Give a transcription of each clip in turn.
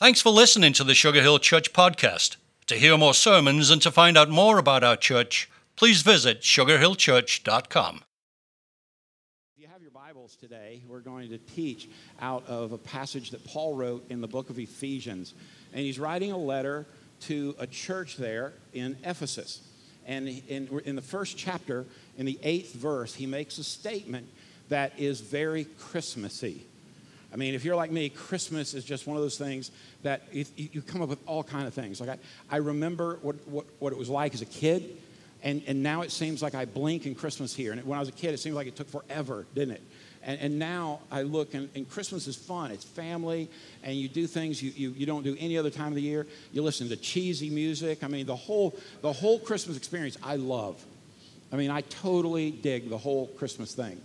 Thanks for listening to the Sugar Hill Church podcast. To hear more sermons and to find out more about our church, please visit sugarhillchurch.com. If you have your Bibles today, we're going to teach out of a passage that Paul wrote in the book of Ephesians. And he's writing a letter to a church there in Ephesus. And in, in the first chapter, in the eighth verse, he makes a statement that is very Christmassy. I mean, if you're like me, Christmas is just one of those things that you come up with all kind of things. Like I, I remember what, what, what it was like as a kid, and, and now it seems like I blink and Christmas here. And when I was a kid, it seemed like it took forever, didn't it? And, and now I look, and, and, Christmas is fun. It's family, and you do things you, you, you don't do any other time of the year. You listen to cheesy music. I mean, the whole, the whole Christmas experience I love. I mean, I totally dig the whole Christmas thing.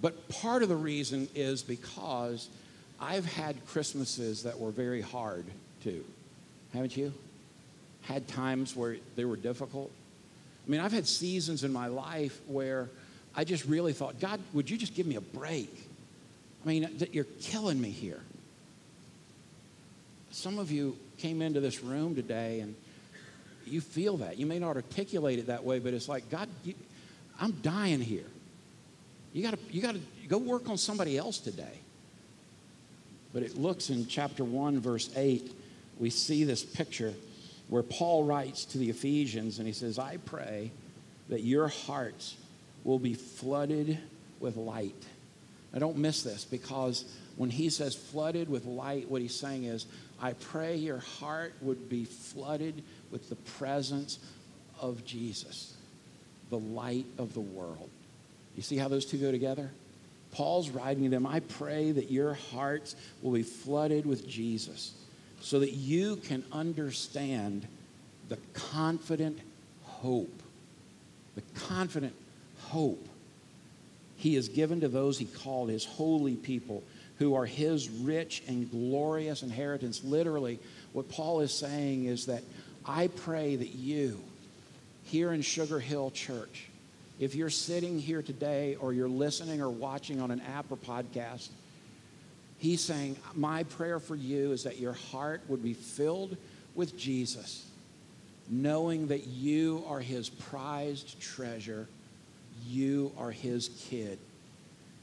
But part of the reason is because I've had Christmases that were very hard too. Haven't you? Had times where they were difficult. I mean, I've had seasons in my life where I just really thought, God, would you just give me a break? I mean, that you're killing me here. Some of you came into this room today and you feel that. You may not articulate it that way, but it's like, God, you, I'm dying here. You got to you got to go work on somebody else today. But it looks in chapter 1, verse 8, we see this picture where Paul writes to the Ephesians and he says, I pray that your hearts will be flooded with light. Now, don't miss this because when he says flooded with light, what he's saying is, I pray your heart would be flooded with the presence of Jesus, the light of the world. You see how those two go together? Paul's writing to them, I pray that your hearts will be flooded with Jesus so that you can understand the confident hope. The confident hope he has given to those he called his holy people who are his rich and glorious inheritance. Literally, what Paul is saying is that I pray that you, here in Sugar Hill Church, if you're sitting here today or you're listening or watching on an app or podcast, he's saying, My prayer for you is that your heart would be filled with Jesus, knowing that you are his prized treasure, you are his kid.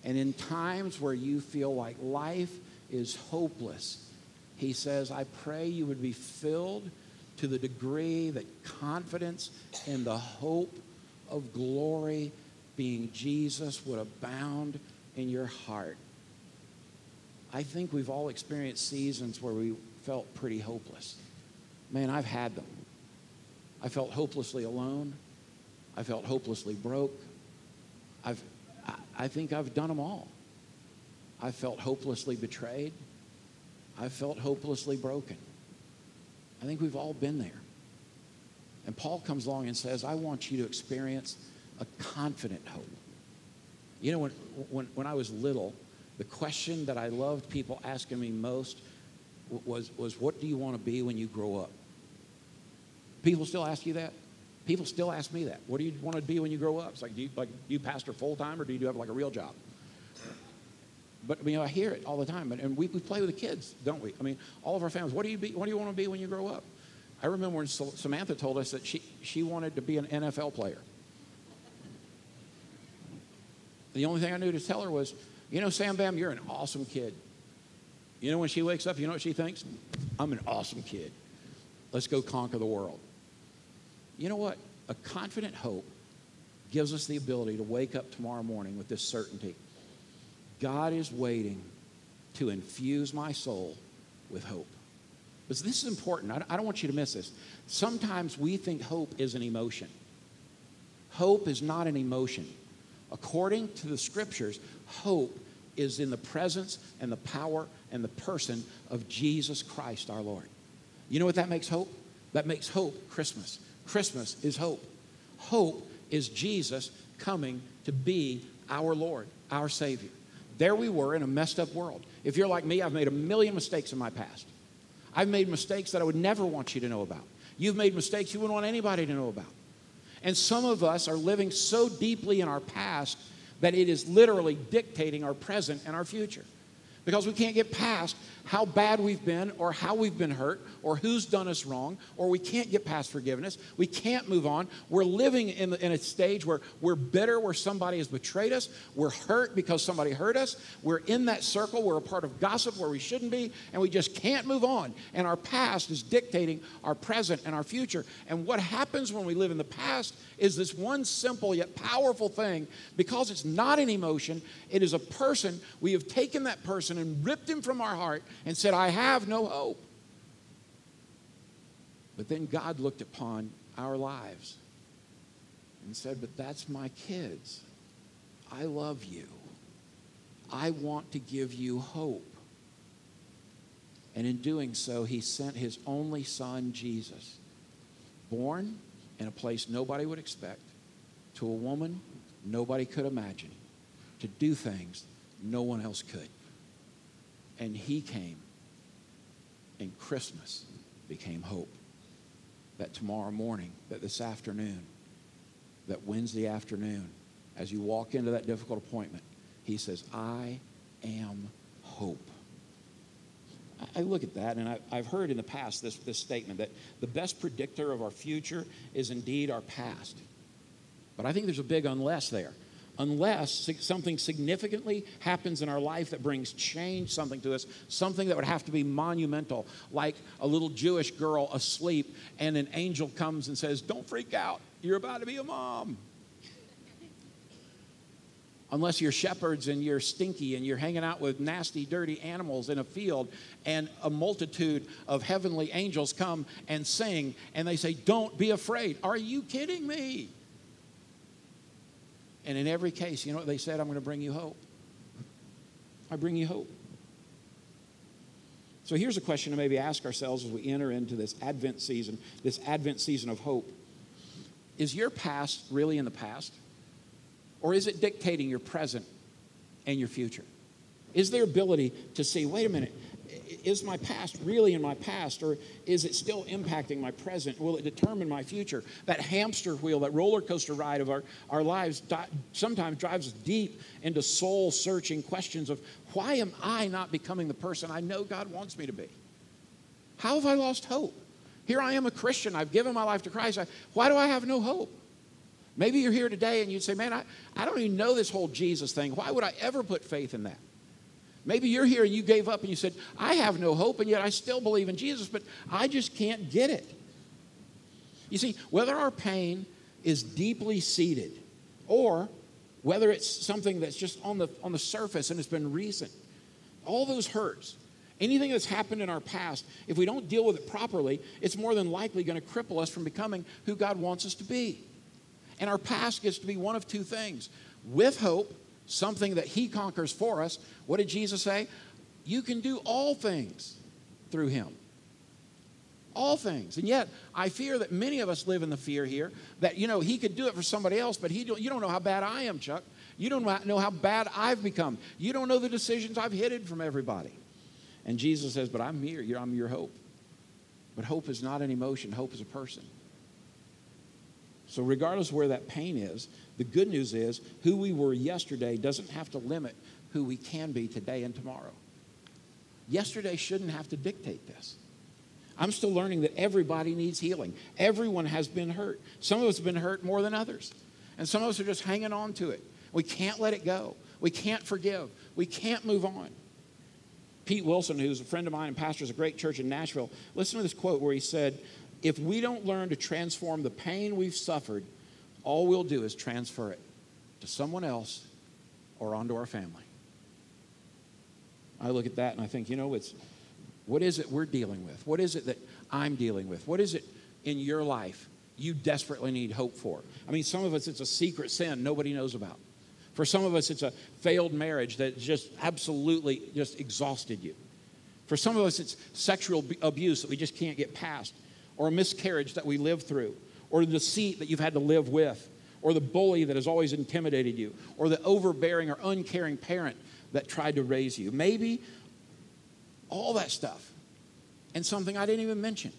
And in times where you feel like life is hopeless, he says, I pray you would be filled to the degree that confidence in the hope of glory being Jesus would abound in your heart. I think we've all experienced seasons where we felt pretty hopeless. Man, I've had them. I felt hopelessly alone. I felt hopelessly broke. I've, I think I've done them all. I felt hopelessly betrayed. I felt hopelessly broken. I think we've all been there. And Paul comes along and says, I want you to experience a confident hope. You know, when, when, when I was little, the question that I loved people asking me most was, was, What do you want to be when you grow up? People still ask you that? People still ask me that. What do you want to be when you grow up? It's like, do you, like, you pastor full time or do you have like a real job? But you know, I hear it all the time. And we, we play with the kids, don't we? I mean, all of our families, what do you, be, what do you want to be when you grow up? I remember when Samantha told us that she, she wanted to be an NFL player. The only thing I knew to tell her was, you know, Sam Bam, you're an awesome kid. You know, when she wakes up, you know what she thinks? I'm an awesome kid. Let's go conquer the world. You know what? A confident hope gives us the ability to wake up tomorrow morning with this certainty God is waiting to infuse my soul with hope. But this is important. I don't want you to miss this. Sometimes we think hope is an emotion. Hope is not an emotion. According to the scriptures, hope is in the presence and the power and the person of Jesus Christ our Lord. You know what that makes hope? That makes hope Christmas. Christmas is hope. Hope is Jesus coming to be our Lord, our Savior. There we were in a messed up world. If you're like me, I've made a million mistakes in my past. I've made mistakes that I would never want you to know about. You've made mistakes you wouldn't want anybody to know about. And some of us are living so deeply in our past that it is literally dictating our present and our future. Because we can't get past how bad we've been or how we've been hurt or who's done us wrong or we can't get past forgiveness. We can't move on. We're living in, in a stage where we're bitter where somebody has betrayed us. We're hurt because somebody hurt us. We're in that circle. We're a part of gossip where we shouldn't be and we just can't move on. And our past is dictating our present and our future. And what happens when we live in the past is this one simple yet powerful thing because it's not an emotion, it is a person. We have taken that person and ripped him from our heart and said, I have no hope. But then God looked upon our lives and said, But that's my kids. I love you. I want to give you hope. And in doing so, he sent his only son, Jesus, born in a place nobody would expect, to a woman nobody could imagine, to do things no one else could. And he came, and Christmas became hope. That tomorrow morning, that this afternoon, that Wednesday afternoon, as you walk into that difficult appointment, he says, I am hope. I look at that, and I've heard in the past this, this statement that the best predictor of our future is indeed our past. But I think there's a big unless there unless something significantly happens in our life that brings change, something to us, something that would have to be monumental, like a little Jewish girl asleep, and an angel comes and says, Don't freak out, you're about to be a mom. Unless you're shepherds and you're stinky and you're hanging out with nasty, dirty animals in a field, and a multitude of heavenly angels come and sing, and they say, Don't be afraid. Are you kidding me? And in every case, you know what they said? I'm going to bring you hope. I bring you hope. So here's a question to maybe ask ourselves as we enter into this Advent season, this Advent season of hope. Is your past really in the past? Or is it dictating your present and your future? Is there ability to see, wait a minute, is my past really in my past or is it still impacting my present? Will it determine my future? That hamster wheel, that roller coaster ride of our, our lives sometimes drives us deep into soul searching questions of why am I not becoming the person I know God wants me to be? How have I lost hope? Here I am a Christian. I've given my life to Christ. I, why do I have no hope? Maybe you're here today and you'd say, Man, I, I don't even know this whole Jesus thing. Why would I ever put faith in that? Maybe you're here and you gave up and you said, I have no hope, and yet I still believe in Jesus, but I just can't get it. You see, whether our pain is deeply seated or whether it's something that's just on the, on the surface and it's been recent, all those hurts, anything that's happened in our past, if we don't deal with it properly, it's more than likely going to cripple us from becoming who God wants us to be. And our past gets to be one of two things with hope something that He conquers for us. What did Jesus say? You can do all things through Him. All things. And yet, I fear that many of us live in the fear here that, you know, He could do it for somebody else, but he don't, you don't know how bad I am, Chuck. You don't know how bad I've become. You don't know the decisions I've hidden from everybody. And Jesus says, But I'm here. I'm your hope. But hope is not an emotion, hope is a person. So, regardless where that pain is, the good news is who we were yesterday doesn't have to limit who we can be today and tomorrow. Yesterday shouldn't have to dictate this. I'm still learning that everybody needs healing. Everyone has been hurt. Some of us have been hurt more than others. And some of us are just hanging on to it. We can't let it go. We can't forgive. We can't move on. Pete Wilson, who's a friend of mine and pastors a great church in Nashville, listen to this quote where he said, If we don't learn to transform the pain we've suffered all we'll do is transfer it to someone else or onto our family. I look at that and I think, you know, it's what is it we're dealing with? What is it that I'm dealing with? What is it in your life you desperately need hope for? I mean, some of us it's a secret sin nobody knows about. For some of us it's a failed marriage that just absolutely just exhausted you. For some of us it's sexual abuse that we just can't get past or a miscarriage that we live through or the deceit that you've had to live with, or the bully that has always intimidated you, or the overbearing or uncaring parent that tried to raise you. Maybe all that stuff. And something I didn't even mention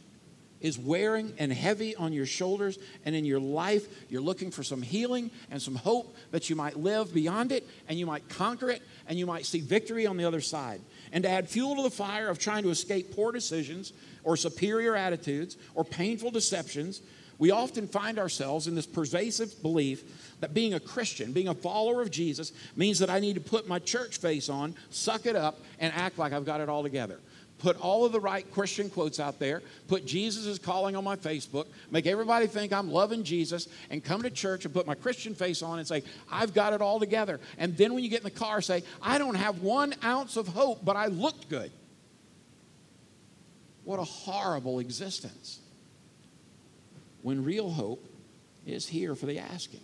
is wearing and heavy on your shoulders, and in your life, you're looking for some healing and some hope that you might live beyond it, and you might conquer it, and you might see victory on the other side. And to add fuel to the fire of trying to escape poor decisions or superior attitudes or painful deceptions, we often find ourselves in this pervasive belief that being a Christian, being a follower of Jesus, means that I need to put my church face on, suck it up, and act like I've got it all together put all of the right Christian quotes out there, put Jesus is calling on my Facebook, make everybody think I'm loving Jesus, and come to church and put my Christian face on and say, I've got it all together. And then when you get in the car, say, I don't have one ounce of hope, but I looked good. What a horrible existence. When real hope is here for the asking.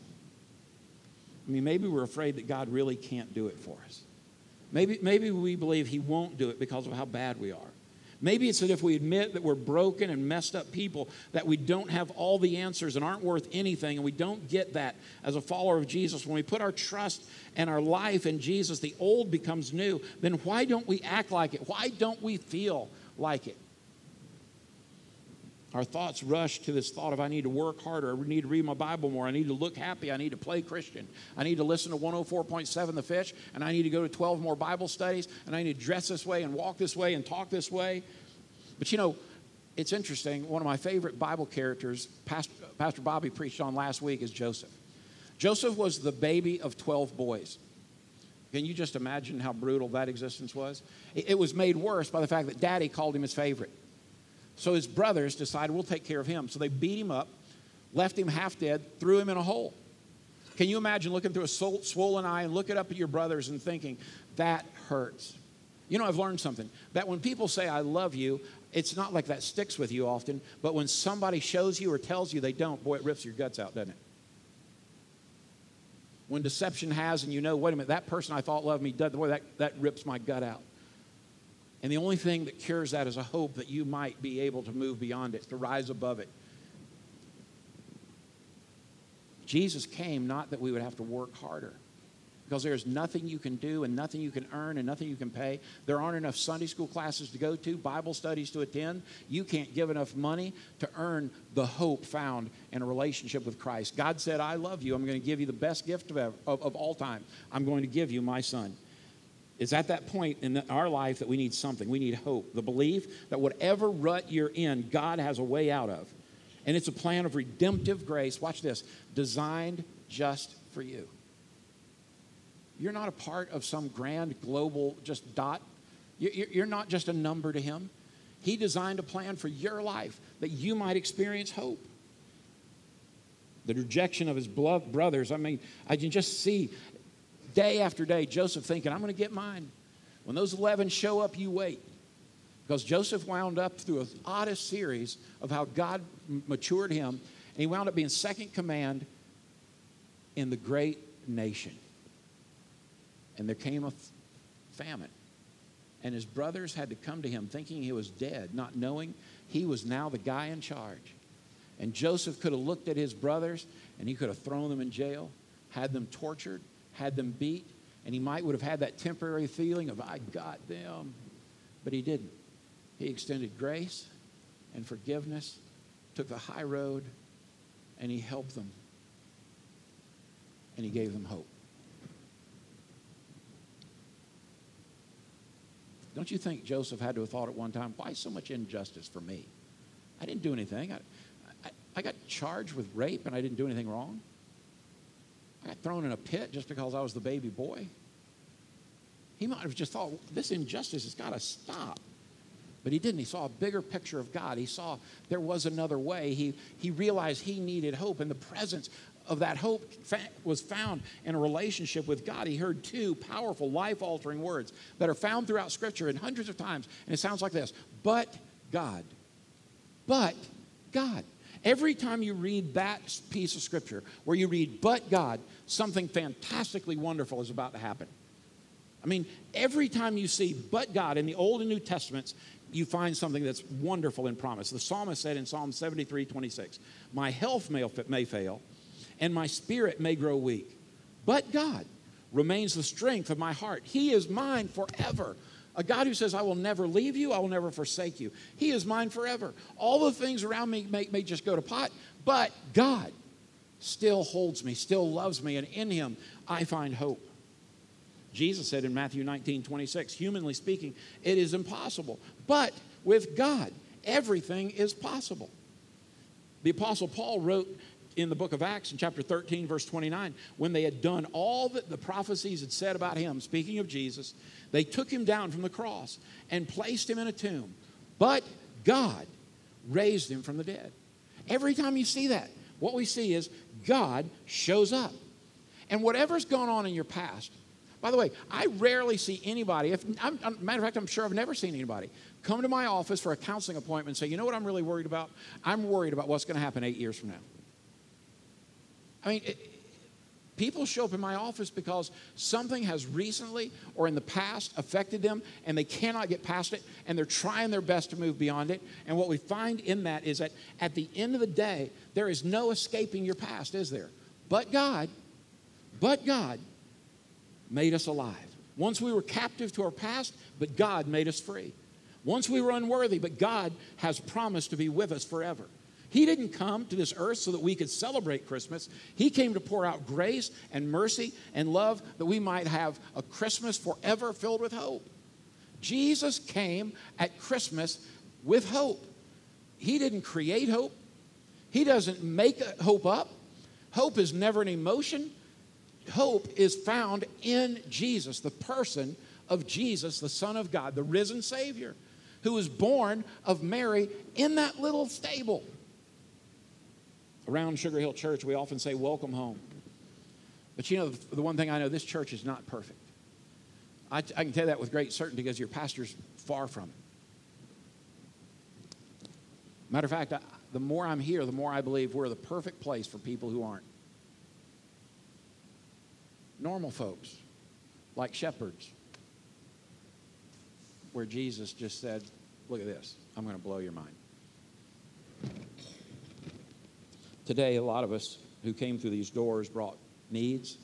I mean, maybe we're afraid that God really can't do it for us. Maybe, maybe we believe He won't do it because of how bad we are. Maybe it's that if we admit that we're broken and messed up people, that we don't have all the answers and aren't worth anything, and we don't get that as a follower of Jesus. When we put our trust and our life in Jesus, the old becomes new. Then why don't we act like it? Why don't we feel like it? Our thoughts rush to this thought of I need to work harder, I need to read my Bible more, I need to look happy, I need to play Christian, I need to listen to 104.7 The Fish, and I need to go to 12 more Bible studies, and I need to dress this way and walk this way and talk this way. But you know, it's interesting. One of my favorite Bible characters, Pastor, Pastor Bobby preached on last week, is Joseph. Joseph was the baby of 12 boys. Can you just imagine how brutal that existence was? It was made worse by the fact that daddy called him his favorite. So his brothers decided, we'll take care of him. So they beat him up, left him half dead, threw him in a hole. Can you imagine looking through a swollen eye and looking up at your brothers and thinking, that hurts? You know, I've learned something that when people say, I love you, it's not like that sticks with you often, but when somebody shows you or tells you they don't, boy, it rips your guts out, doesn't it? When deception has, and you know, wait a minute, that person I thought loved me, boy, that, that rips my gut out. And the only thing that cures that is a hope that you might be able to move beyond it, to rise above it. Jesus came not that we would have to work harder, because there's nothing you can do and nothing you can earn and nothing you can pay. There aren't enough Sunday school classes to go to, Bible studies to attend. You can't give enough money to earn the hope found in a relationship with Christ. God said, I love you. I'm going to give you the best gift of, of, of all time. I'm going to give you my son. It's at that point in our life that we need something. We need hope. The belief that whatever rut you're in, God has a way out of. And it's a plan of redemptive grace. Watch this designed just for you. You're not a part of some grand global just dot. You're not just a number to Him. He designed a plan for your life that you might experience hope. The rejection of his brothers, I mean, I can just see day after day, Joseph thinking, I'm going to get mine. When those 11 show up, you wait. Because Joseph wound up through an oddest series of how God matured him, and he wound up being second command in the great nation. And there came a famine. And his brothers had to come to him thinking he was dead, not knowing he was now the guy in charge. And Joseph could have looked at his brothers and he could have thrown them in jail, had them tortured, had them beat, and he might would have had that temporary feeling of, I got them. But he didn't. He extended grace and forgiveness, took the high road, and he helped them. And he gave them hope. Don't you think Joseph had to have thought at one time, why so much injustice for me? I didn't do anything. I, I, I got charged with rape and I didn't do anything wrong. I got thrown in a pit just because I was the baby boy. He might have just thought, this injustice has got to stop. But he didn't. He saw a bigger picture of God. He saw there was another way. He, he realized he needed hope, and the presence of that hope was found in a relationship with God. He heard two powerful, life altering words that are found throughout Scripture and hundreds of times. And it sounds like this But God. But God. Every time you read that piece of scripture where you read, but God, something fantastically wonderful is about to happen. I mean, every time you see but God in the Old and New Testaments, you find something that's wonderful in promise. The psalmist said in Psalm 73 26, My health may, may fail, and my spirit may grow weak, but God remains the strength of my heart. He is mine forever. A God who says, I will never leave you, I will never forsake you. He is mine forever. All the things around me may, may just go to pot, but God still holds me, still loves me, and in Him I find hope. Jesus said in Matthew 19, 26, humanly speaking, it is impossible. But with God, everything is possible. The Apostle Paul wrote in the book of Acts in chapter 13, verse 29, when they had done all that the prophecies had said about him, speaking of Jesus, they took him down from the cross and placed him in a tomb. But God raised him from the dead. Every time you see that, what we see is God shows up. And whatever's gone on in your past, by the way, I rarely see anybody, if, I'm, matter of fact, I'm sure I've never seen anybody come to my office for a counseling appointment and say, you know what I'm really worried about? I'm worried about what's going to happen eight years from now. I mean, it, people show up in my office because something has recently or in the past affected them and they cannot get past it and they're trying their best to move beyond it. And what we find in that is that at the end of the day, there is no escaping your past, is there? But God, but God made us alive. Once we were captive to our past, but God made us free. Once we were unworthy, but God has promised to be with us forever. He didn't come to this earth so that we could celebrate Christmas. He came to pour out grace and mercy and love that we might have a Christmas forever filled with hope. Jesus came at Christmas with hope. He didn't create hope, He doesn't make hope up. Hope is never an emotion. Hope is found in Jesus, the person of Jesus, the Son of God, the risen Savior, who was born of Mary in that little stable. Around Sugar Hill Church, we often say, Welcome home. But you know, the one thing I know, this church is not perfect. I, I can tell that with great certainty because your pastor's far from it. Matter of fact, I, the more I'm here, the more I believe we're the perfect place for people who aren't. Normal folks, like shepherds, where Jesus just said, Look at this, I'm going to blow your mind. Today, a lot of us who came through these doors brought needs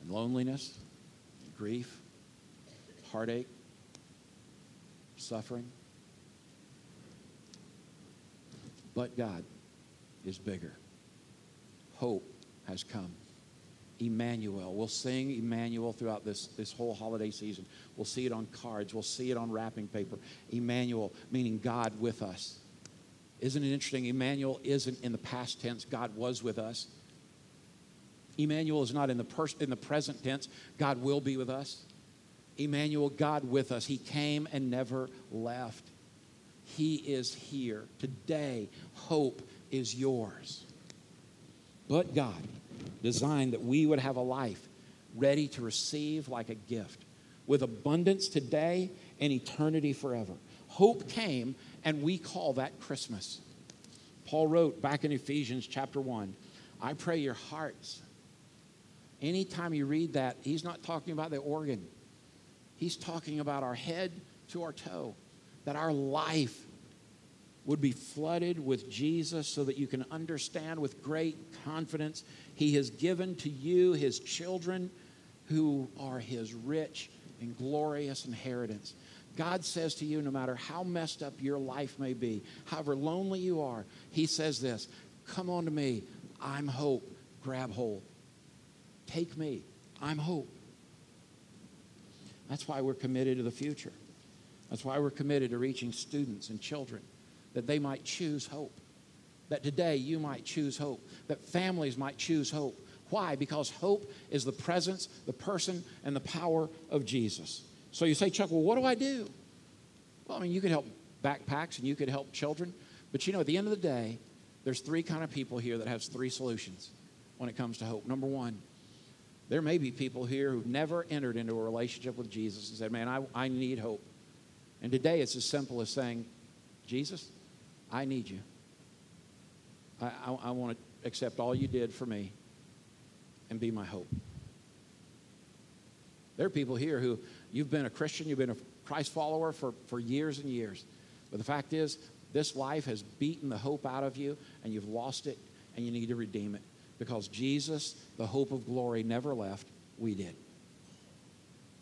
and loneliness, and grief, heartache, suffering. But God is bigger. Hope has come. Emmanuel. We'll sing Emmanuel throughout this, this whole holiday season. We'll see it on cards. We'll see it on wrapping paper. Emmanuel, meaning God with us. Isn't it interesting? Emmanuel isn't in the past tense. God was with us. Emmanuel is not in the, pers- in the present tense. God will be with us. Emmanuel, God with us. He came and never left. He is here. Today, hope is yours. But God designed that we would have a life ready to receive like a gift with abundance today and eternity forever. Hope came and we call that Christmas. Paul wrote back in Ephesians chapter 1 I pray your hearts. Anytime you read that, he's not talking about the organ, he's talking about our head to our toe, that our life would be flooded with Jesus so that you can understand with great confidence he has given to you his children who are his rich and glorious inheritance. God says to you, no matter how messed up your life may be, however lonely you are, He says this Come on to me. I'm hope. Grab hold. Take me. I'm hope. That's why we're committed to the future. That's why we're committed to reaching students and children, that they might choose hope. That today you might choose hope. That families might choose hope. Why? Because hope is the presence, the person, and the power of Jesus. So you say, Chuck, well, what do I do? Well, I mean, you could help backpacks and you could help children. But you know, at the end of the day, there's three kind of people here that has three solutions when it comes to hope. Number one, there may be people here who've never entered into a relationship with Jesus and said, Man, I, I need hope. And today it's as simple as saying, Jesus, I need you. I, I, I want to accept all you did for me and be my hope. There are people here who You've been a Christian, you've been a Christ follower for, for years and years. But the fact is, this life has beaten the hope out of you, and you've lost it, and you need to redeem it. Because Jesus, the hope of glory, never left. We did.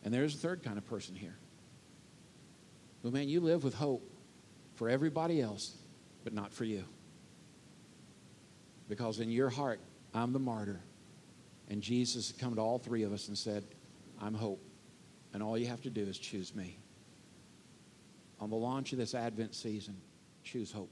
And there's a third kind of person here. Well, man, you live with hope for everybody else, but not for you. Because in your heart, I'm the martyr. And Jesus had come to all three of us and said, I'm hope. And all you have to do is choose me. On the launch of this Advent season, choose hope.